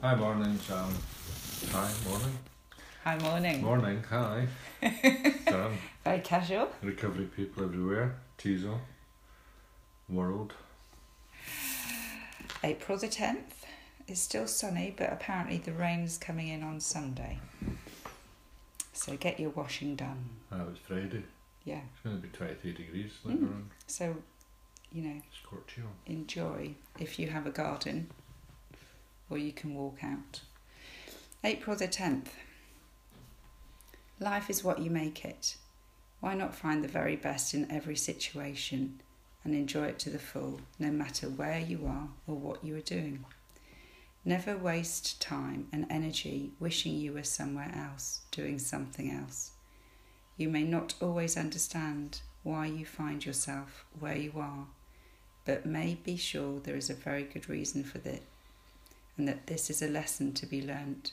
Hi, morning, Sam. Hi, morning. Hi, morning. Morning, hi. Sam, Very casual. recovery people everywhere. Teasel. World. April the 10th. It's still sunny, but apparently the rain's coming in on Sunday. So get your washing done. Ah, it was Friday. Yeah. It's going to be 23 degrees later Mm. on. So, you know, Scorchio. enjoy if you have a garden or you can walk out. April the 10th. Life is what you make it. Why not find the very best in every situation and enjoy it to the full, no matter where you are or what you are doing? Never waste time and energy wishing you were somewhere else, doing something else. You may not always understand why you find yourself where you are, but may be sure there is a very good reason for that, and that this is a lesson to be learnt.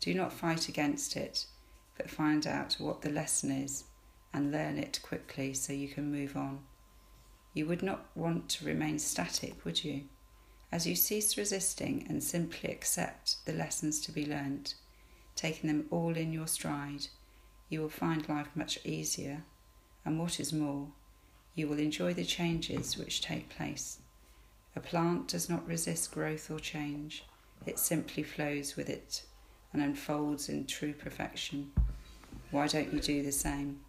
Do not fight against it, but find out what the lesson is and learn it quickly so you can move on. You would not want to remain static, would you? As you cease resisting and simply accept the lessons to be learnt, taking them all in your stride, you will find life much easier, and what is more, you will enjoy the changes which take place. A plant does not resist growth or change, it simply flows with it and unfolds in true perfection. Why don't you do the same?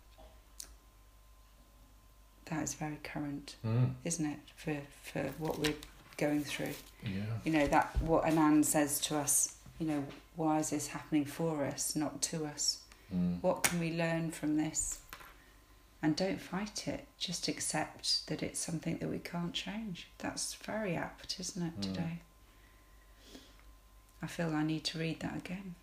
That is very current, Mm. isn't it, for, for what we're going through? Yeah. You know, that what Anand says to us, you know, why is this happening for us, not to us? Mm. What can we learn from this? And don't fight it. Just accept that it's something that we can't change. That's very apt, isn't it, Mm. today? I feel I need to read that again.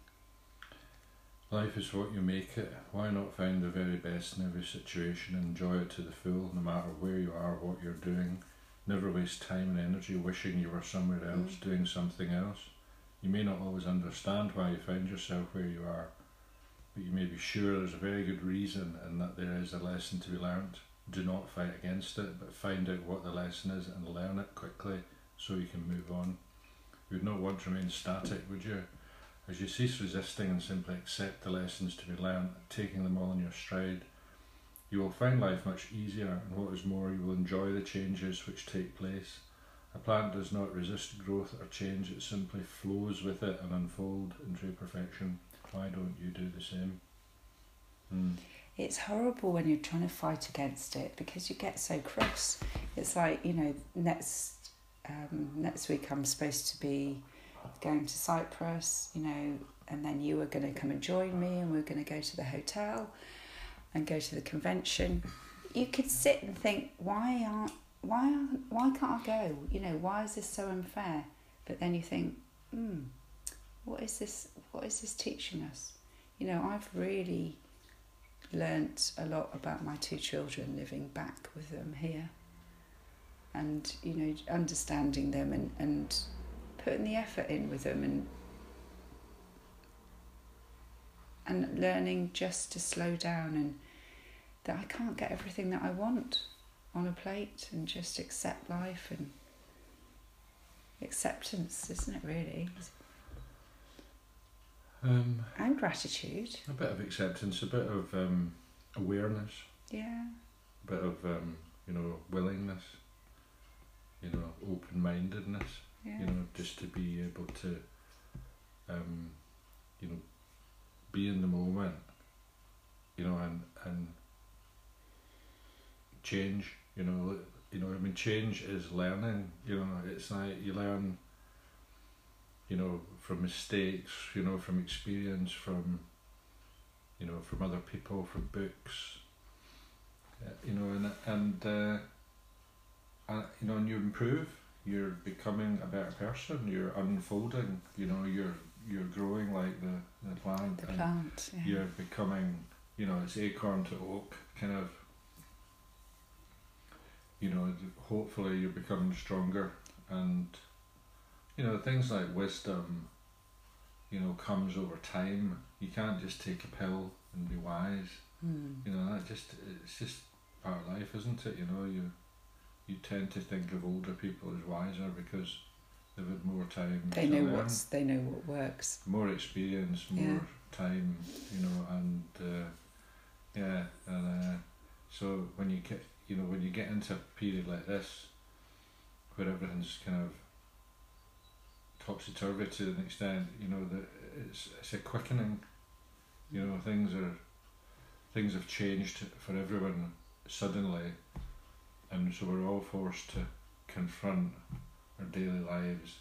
Life is what you make it. Why not find the very best in every situation and enjoy it to the full, no matter where you are, what you're doing? Never waste time and energy wishing you were somewhere else, Mm. doing something else. You may not always understand why you find yourself where you are, but you may be sure there's a very good reason and that there is a lesson to be learned. Do not fight against it, but find out what the lesson is and learn it quickly so you can move on. You would not want to remain static, would you? As you cease resisting and simply accept the lessons to be learned, taking them all in your stride, you will find life much easier, and what is more, you will enjoy the changes which take place. A plant does not resist growth or change, it simply flows with it and unfolds in true perfection. Why don't you do the same? Mm. It's horrible when you're trying to fight against it because you get so cross. It's like, you know, next um, next week I'm supposed to be going to Cyprus, you know, and then you were going to come and join me and we are going to go to the hotel and go to the convention. You could sit and think, why aren't why aren't, why can't I go? You know, why is this so unfair? But then you think, hmm, what is this? What is this teaching us? You know, I've really learnt a lot about my two children living back with them here and you know understanding them and, and putting the effort in with them and and learning just to slow down and that I can't get everything that I want on a plate and just accept life and acceptance isn't it really Um, and gratitude. a bit of acceptance, a bit of um, awareness, yeah. A bit of um, you know willingness, you know open mindedness. yeah. you know, just to be able to, um, you know, be in the moment, you know, and and change, you know, you know, I mean, change is learning, you know, it's like you learn, you know, from mistakes, you know, from experience, from, you know, from other people, from books, uh, you know, and and uh, uh, you know, and you improve you're becoming a better person. You're unfolding. You know, you're you're growing like the the plant, the plant yeah you're becoming. You know, it's acorn to oak, kind of. You know, hopefully you're becoming stronger, and you know things like wisdom. You know, comes over time. You can't just take a pill and be wise. Hmm. You know, that just it's just part of life, isn't it? You know, you you tend to think of older people as wiser because they've had more time. They know learn, what's they know what works. more experience, more Yeah. time, you know, and uh, yeah, and uh, so when you get, you know, when you get into a period like this, where everything's kind of topsy turvy to an extent, you know, that it's it's a quickening. You know, things are things have changed for everyone suddenly, and so we're all forced to confront our daily lives.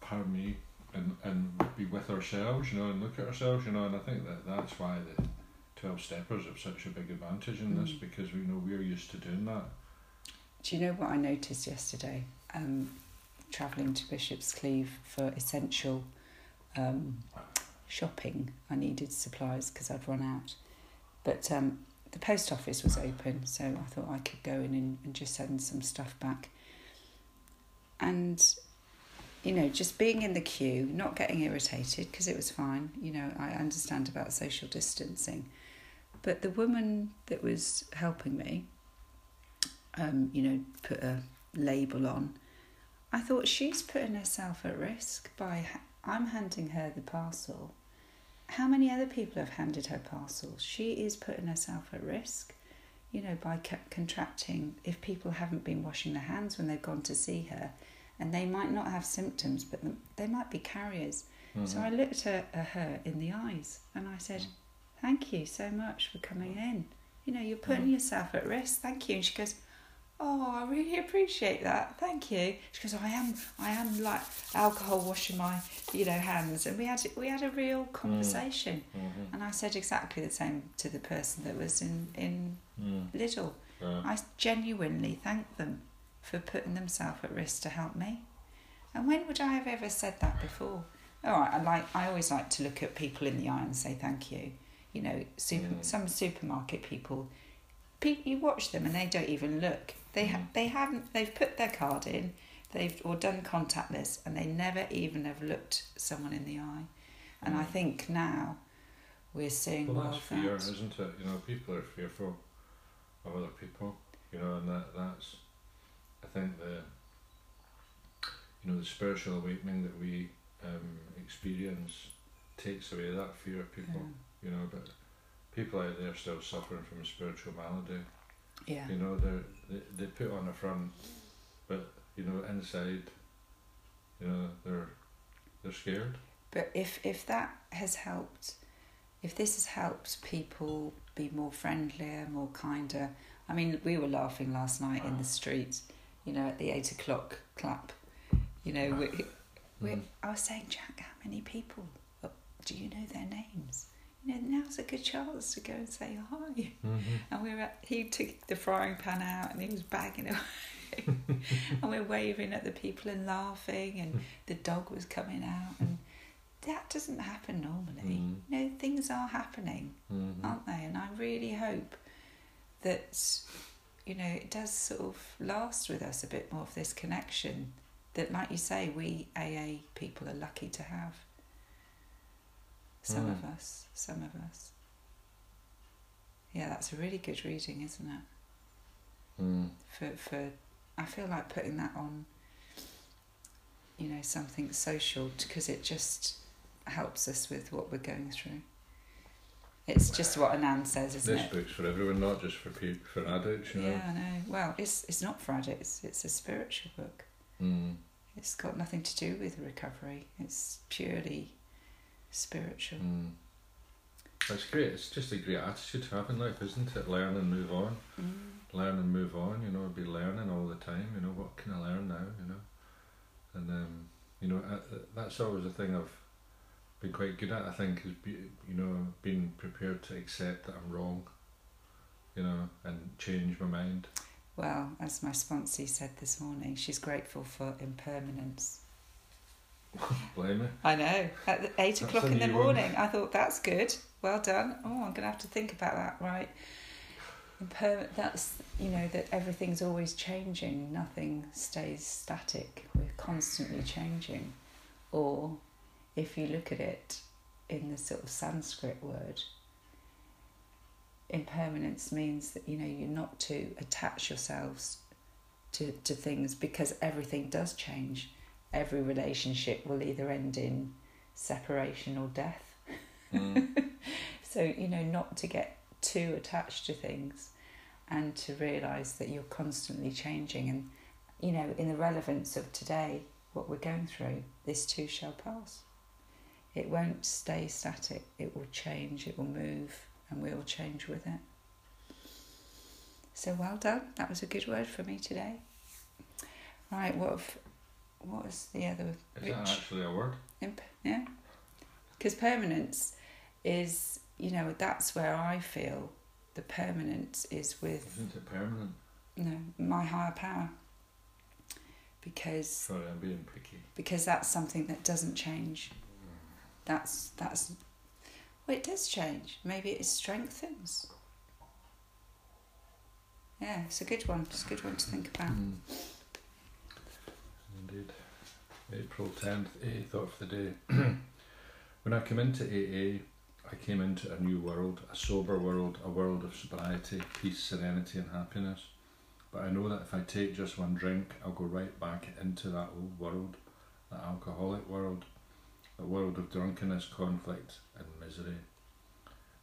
Pardon me, and and be with ourselves, you know, and look at ourselves, you know, and I think that that's why the twelve steppers have such a big advantage in this Mm. because we know we're used to doing that. Do you know what I noticed yesterday? Um, travelling to Bishop's Cleeve for essential um, shopping. I needed supplies because I'd run out. But um, the post office was open, so I thought I could go in and, and just send some stuff back. And, you know, just being in the queue, not getting irritated because it was fine. You know, I understand about social distancing. But the woman that was helping me, um, you know, put a label on. I thought she's putting herself at risk by I'm handing her the parcel. How many other people have handed her parcels? She is putting herself at risk, you know, by co- contracting. If people haven't been washing their hands when they've gone to see her, and they might not have symptoms, but they might be carriers. So mm-hmm. I looked at at her in the eyes and I said, Thank you so much for coming mm. in. You know, you're putting mm. yourself at risk. Thank you. And she goes, Oh, I really appreciate that. Thank you. She goes, I am I am like alcohol washing my, you know, hands and we had we had a real conversation. Mhm. And I said exactly the same to the person that was in, in Mm. Lidl. Yeah. I genuinely thank them for putting themselves at risk to help me. And when would I have ever said that before? All right, I like I always like to look at people in the eye and say thank you. You know, super, Mm. some supermarket people, pe- you watch them and they don't even look. They ha- Mm. they haven't they've put their card in, they've or done contactless, and they never even have looked someone in the eye. And I Mm. think now we're seeing Well, well, that's fear, that- isn't it? You know, people are fearful of other people. You know, and that that's, I think the, you know, the spiritual awakening that we um, experience takes away that fear of people. yeah. You know, but people out there still suffering from a spiritual malady. yeah. You know, they're, they they put on a front, but you know, inside, you know, they're they're scared. But if if that has helped, if this has helped people be more friendlier, more kinder. I mean, we were laughing last night in the street, you know, at the eight o'clock clap. You know, we, we, Mm. I was saying, Jack, how many people uh, do you know their names? You know, now's a good chance to go and say hi. Mm-hmm. And we were at, he took the frying pan out and he was bagging it away. and we're waving at the people and laughing and the dog was coming out and that doesn't happen normally. Mm. You know, things are happening, Mm-hmm. aren't they? And I really hope that, you know, it does sort of last with us a bit more of this connection that, like you say, we AA people are lucky to have. Some Mm. of us, some of us. Yeah, that's a really good reading, isn't it? Mm. For for, I feel like putting that on. You know, something social because it just helps us with what we're going through. It's just what Anand says, isn't This it? This book's for everyone, not just for people, for adults. You know. Yeah, I know. Well, it's it's not for addicts. It's a spiritual book. Mm. It's got nothing to do with recovery. It's purely spiritual. Mm. That's great. It's just a great attitude to have in life, isn't it? Learn and move on. Mm. Learn and move on. You know, be learning all the time. You know, what can I learn now? You know, and um, you know, uh, uh, that's always a thing I've been quite good at. I think is be, you know being prepared to accept that I'm wrong. You know, and change my mind. Well, as my sponsee said this morning, she's grateful for impermanence. Blame me. I know. At eight That's o'clock in the new one. morning, I thought that's good. Well done. Oh, I'm going to have to think about that. Right. That's you know that everything's always changing. Nothing stays static. We're constantly changing. Or, if you look at it in the sort of Sanskrit word, impermanence means that you know you're not to attach yourselves to, to things because everything does change. Every relationship will either end in separation or death. Mm. So, you know, not to get too attached to things and to realise that you're constantly changing. And, you know, in the relevance of today, what we're going through, this too shall pass. It won't stay static, it will change, it will move, and we will change with it. So well done. That was a good word for me today. Right, what have, what was the other Is that actually a word? Imp- yeah. Because permanence is, you know, that's where I feel the permanence is with, Isn't it permanent? you know, my higher power. Because Sorry, I'm being picky. because that's something that doesn't change. That's that's well, it does change. Maybe it strengthens. Yeah, it's a good one. It's a good one to think about. Mm. April 10th, AA thought for the day. when I came into AA, I came into a new world, a sober world, a world of sobriety, peace, serenity, and happiness. But I know that if I take just one drink, I'll go right back into that old world, that alcoholic world, a world of drunkenness, conflict, and misery.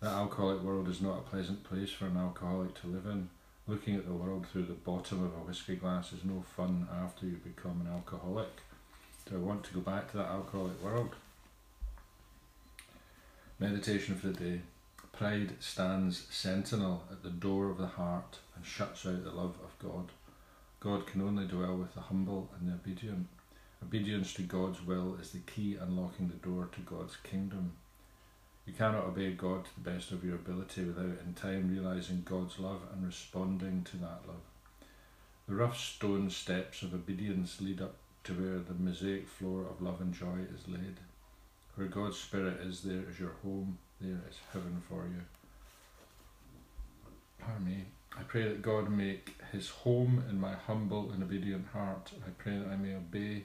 That alcoholic world is not a pleasant place for an alcoholic to live in. Looking at the world through the bottom of a whiskey glass is no fun after you become an alcoholic. Do I want to go back to that alcoholic world? Meditation for the day. Pride stands sentinel at the door of the heart and shuts out the love of God. God can only dwell with the humble and the obedient. Obedience to God's will is the key unlocking the door to God's kingdom. You cannot obey God to the best of your ability without in time realizing God's love and responding to that love. The rough stone steps of obedience lead up to where the mosaic floor of love and joy is laid. Where God's Spirit is, there is your home, there is heaven for you. Pardon me. I pray that God make his home in my humble and obedient heart. I pray that I may obey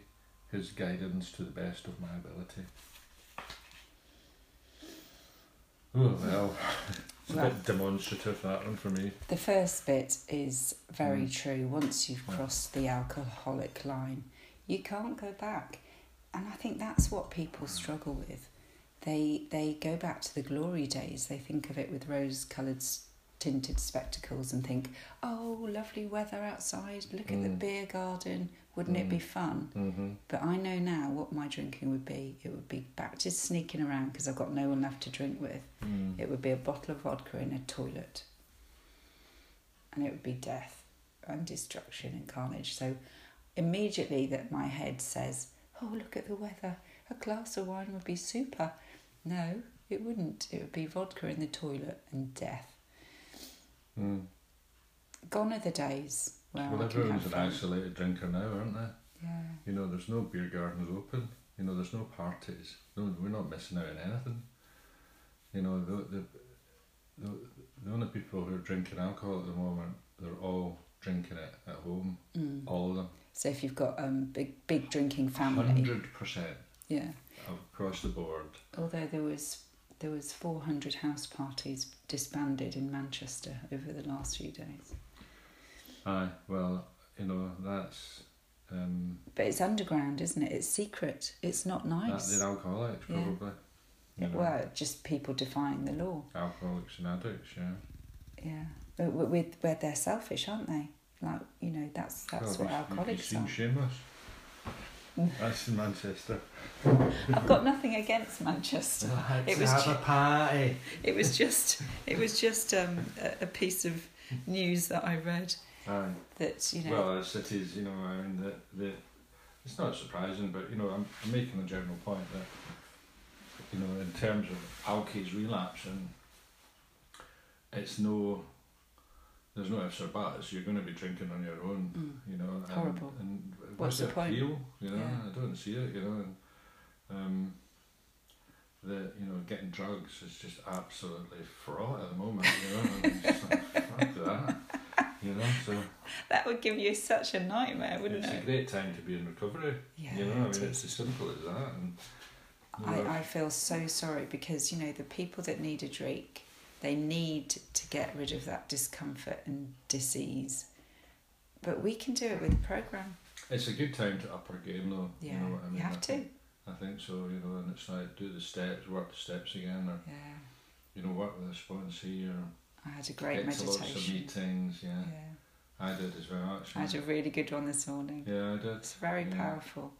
his guidance to the best of my ability. Oh well, it's a Well- bit demonstrative that one for me. The first bit is very Mm. true. Once you've crossed the alcoholic line, you can't go back. And I think that's what people struggle with. They they go back to the glory days. They think of it with rose-coloured tinted spectacles and think, "Oh, lovely weather outside. Look at the Mm. beer garden. Wouldn't it be Mm. fun?" Mm-hmm. But I know now what my drinking would be. It would be back to sneaking around because I've got no one left to drink with. Mm. It would be a bottle of vodka in a toilet. And it would be death and destruction and carnage. So immediately that my head says, Oh, look at the weather. A glass of wine would be super. No, it wouldn't. It would be vodka in the toilet and death. Mm. Gone are the days where Well, I everyone's an fun. isolated drinker now, aren't they? Yeah. You know, there's no beer gardens open. You know, there's no parties. No, we're not missing out on anything. You know, the the the, the only people who are drinking alcohol at the moment, they're all drinking it at home. Mm. All of them. So if you've got um big big drinking family, Hundred percent yeah. across the board. Although there was there was 400 house parties disbanded in Manchester over the last few days. Aye, well, you know, that's um But it's underground, isn't it? It's secret. It's not that nice. they're alcoholics probably. You know, Well, just people defying the law. alcoholics and addicts, yeah. Yeah, but with where they're selfish, aren't they? Like you know, that's that's Well, what our you- have you alcoholics seen are. Shameless? That's in Manchester. I've got nothing against Manchester. It was have ju- party. It was just it was just um, a, a piece of news that I read Aye. that you know. Well, as cities, you know, I mean, the, the, it's not surprising, but, you know, I'm, I'm making a general point that, you know, in terms of alkies relapsing, it's no, there's no ifs or buts. You're going to be drinking on your own, Mm. you know. And, Horrible. And What's the point? appeal? You know, Yeah. I don't see it, you know. And, um, the you know getting drugs is just absolutely fraught at the moment. You know, and just like, fuck that. You know, so That would give you such a nightmare, wouldn't it's it? It's a great time to be in recovery. Yeah, you know, I mean, it it's as simple as that. And, you know, I, I feel so sorry because you know the people that need a drink, they need to get rid of that discomfort and disease. but we can do it with a program. It's a good time to up our game, though. Yeah, you know what I mean. you have I to. Think, I think so. You know, and it's like do the steps, work the steps again, or Yeah, you know, work with a sponsee, or I had a great get to lots of meditation. meetings. Yeah, Yeah, I did as well. Actually. I had a really good one this morning. yeah, I did. It's very Yeah. powerful.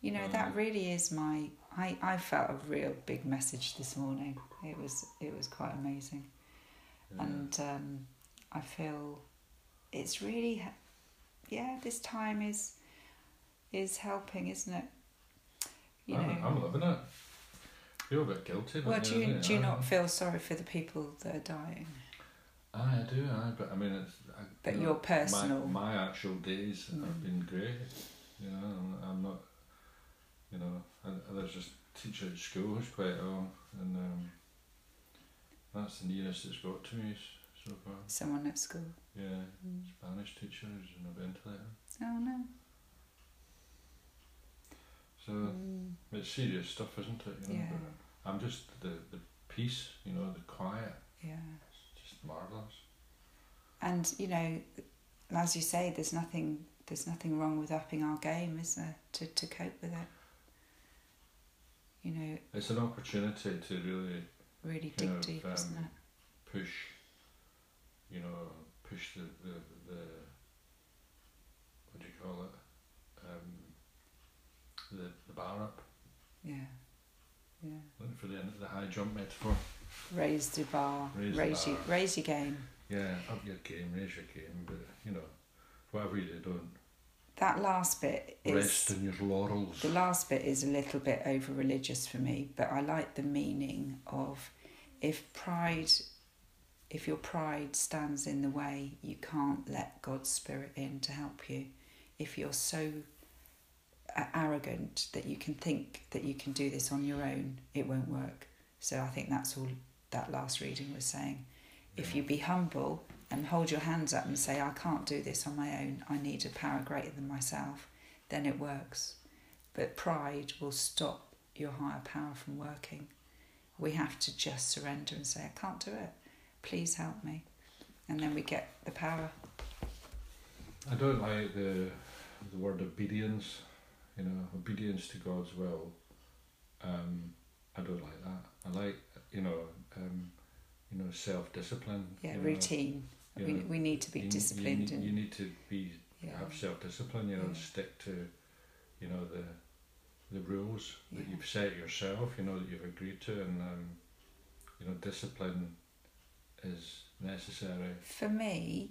You know, Um, that really is my. I, I felt a real big message this morning. It was it was quite amazing, Yeah. and um, I feel it's really, yeah. This time is is helping, isn't it? You I'm, know. I'm loving it. Feel a bit guilty. well, do you do you I- not feel sorry for the people that are dying? I do. Aye, but I mean, it's. I, But you know, your personal- My, my actual days have Mm. been great. You know, I'm, I'm not. You know, I, there's just teacher at school who's quite ill, and um, that's the nearest it's got to me so far. Someone at school. Yeah, Mm. Spanish teacher who's on a ventilator. Oh no. So Mm. it's serious stuff, isn't it? You know, Yeah. but I'm just the the peace. You know, the quiet. Yeah. It's just marvelous. And you know, as you say, there's nothing there's nothing wrong with upping our game, is there, to, to cope with it? You know, It's an opportunity to really really dig of, deep, isn't um, it? push, you know, push the, the, the what do you call it? Um, the, the bar up. Yeah. Yeah. Looking for the, the high jump metaphor. Raise the bar. Raise Raise, the you bar. raise your game. Yeah, up your game, raise your game, but you know, whatever you do, don't That last bit is rest in your laurels. The last bit is a little bit over religious for me, but I like the meaning of if pride, if your pride stands in the way, you can't let God's Spirit in to help you. If you're so uh, arrogant that you can think that you can do this on your own, it won't work. So I think that's all that last reading was saying. If you be humble and hold your hands up and say, I can't do this on my own, I need a power greater than myself, then it works. But pride will stop your higher power from working. We have to just surrender and say, I can't do it. Please help me. And then we get the power. I don't like the the word obedience. You know, obedience to God's will. Um, I don't like that. I like you know, um, you know, self discipline. Yeah, you know, routine. You we, know, we need to be you, disciplined You, and need, you need to be yeah, have self discipline. You know, Yeah. stick to, you know, the the rules that Yeah. you've set yourself. You know that you've agreed to, and um, you know, discipline is necessary. For me,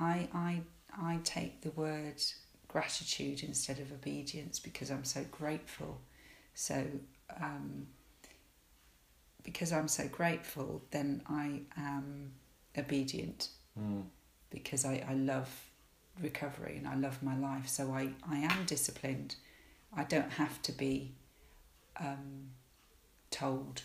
I I I take the word gratitude instead of obedience because I'm so grateful. So um, because I'm so grateful, then I am obedient Mm. because I, I love recovery and I love my life. So I, I am disciplined. I don't have to be um, told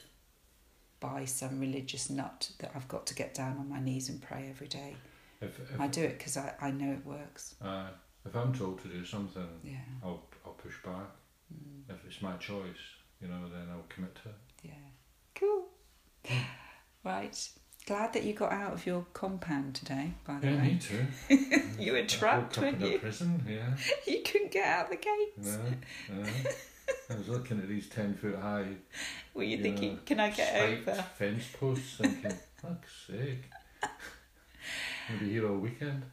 by some religious nut that I've got to get down on my knees and pray every day. If if, I do it because I, I know it works. uh, if I'm told to do something, Yeah. I'll I'll push back. Mm, If it's my choice, you know, then I'll commit to it. yeah. Cool. Right. Glad that you got out of your compound today, by the Yeah, me too. You were trapped, weren't you? prison, yeah. You couldn't get out the gates. yeah, yeah. I was looking at these ten foot high Were you Yeah. thinking, can I get over? fence posts, thinking, fuck's sake. I'll be here all weekend.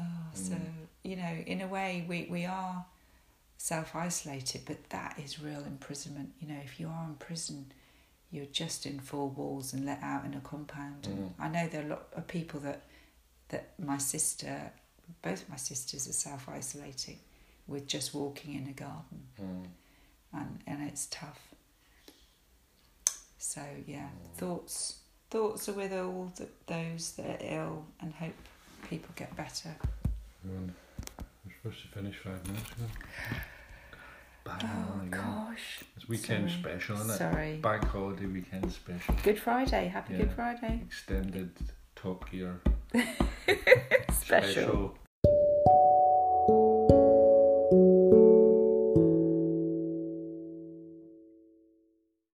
Oh, so Mm. you know, in a way, we we are self isolated, but that is real imprisonment. You know, if you are in prison, you're just in four walls and let out in a compound. And Mm. I know there are a lot of people that that my sister, both my sisters, are self isolating with just walking in a garden, Mm. and and it's tough. So yeah, Mm. thoughts thoughts are with all th those that are ill, and hope people get better. And we're supposed to finish five minutes ago. Bang Oh on again. gosh. It's weekend Sorry. special, isn't it? Sorry. Bank holiday weekend special. Good Friday. Happy Yeah. Good Friday. Extended Top Gear Special.